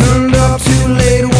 turned up too late.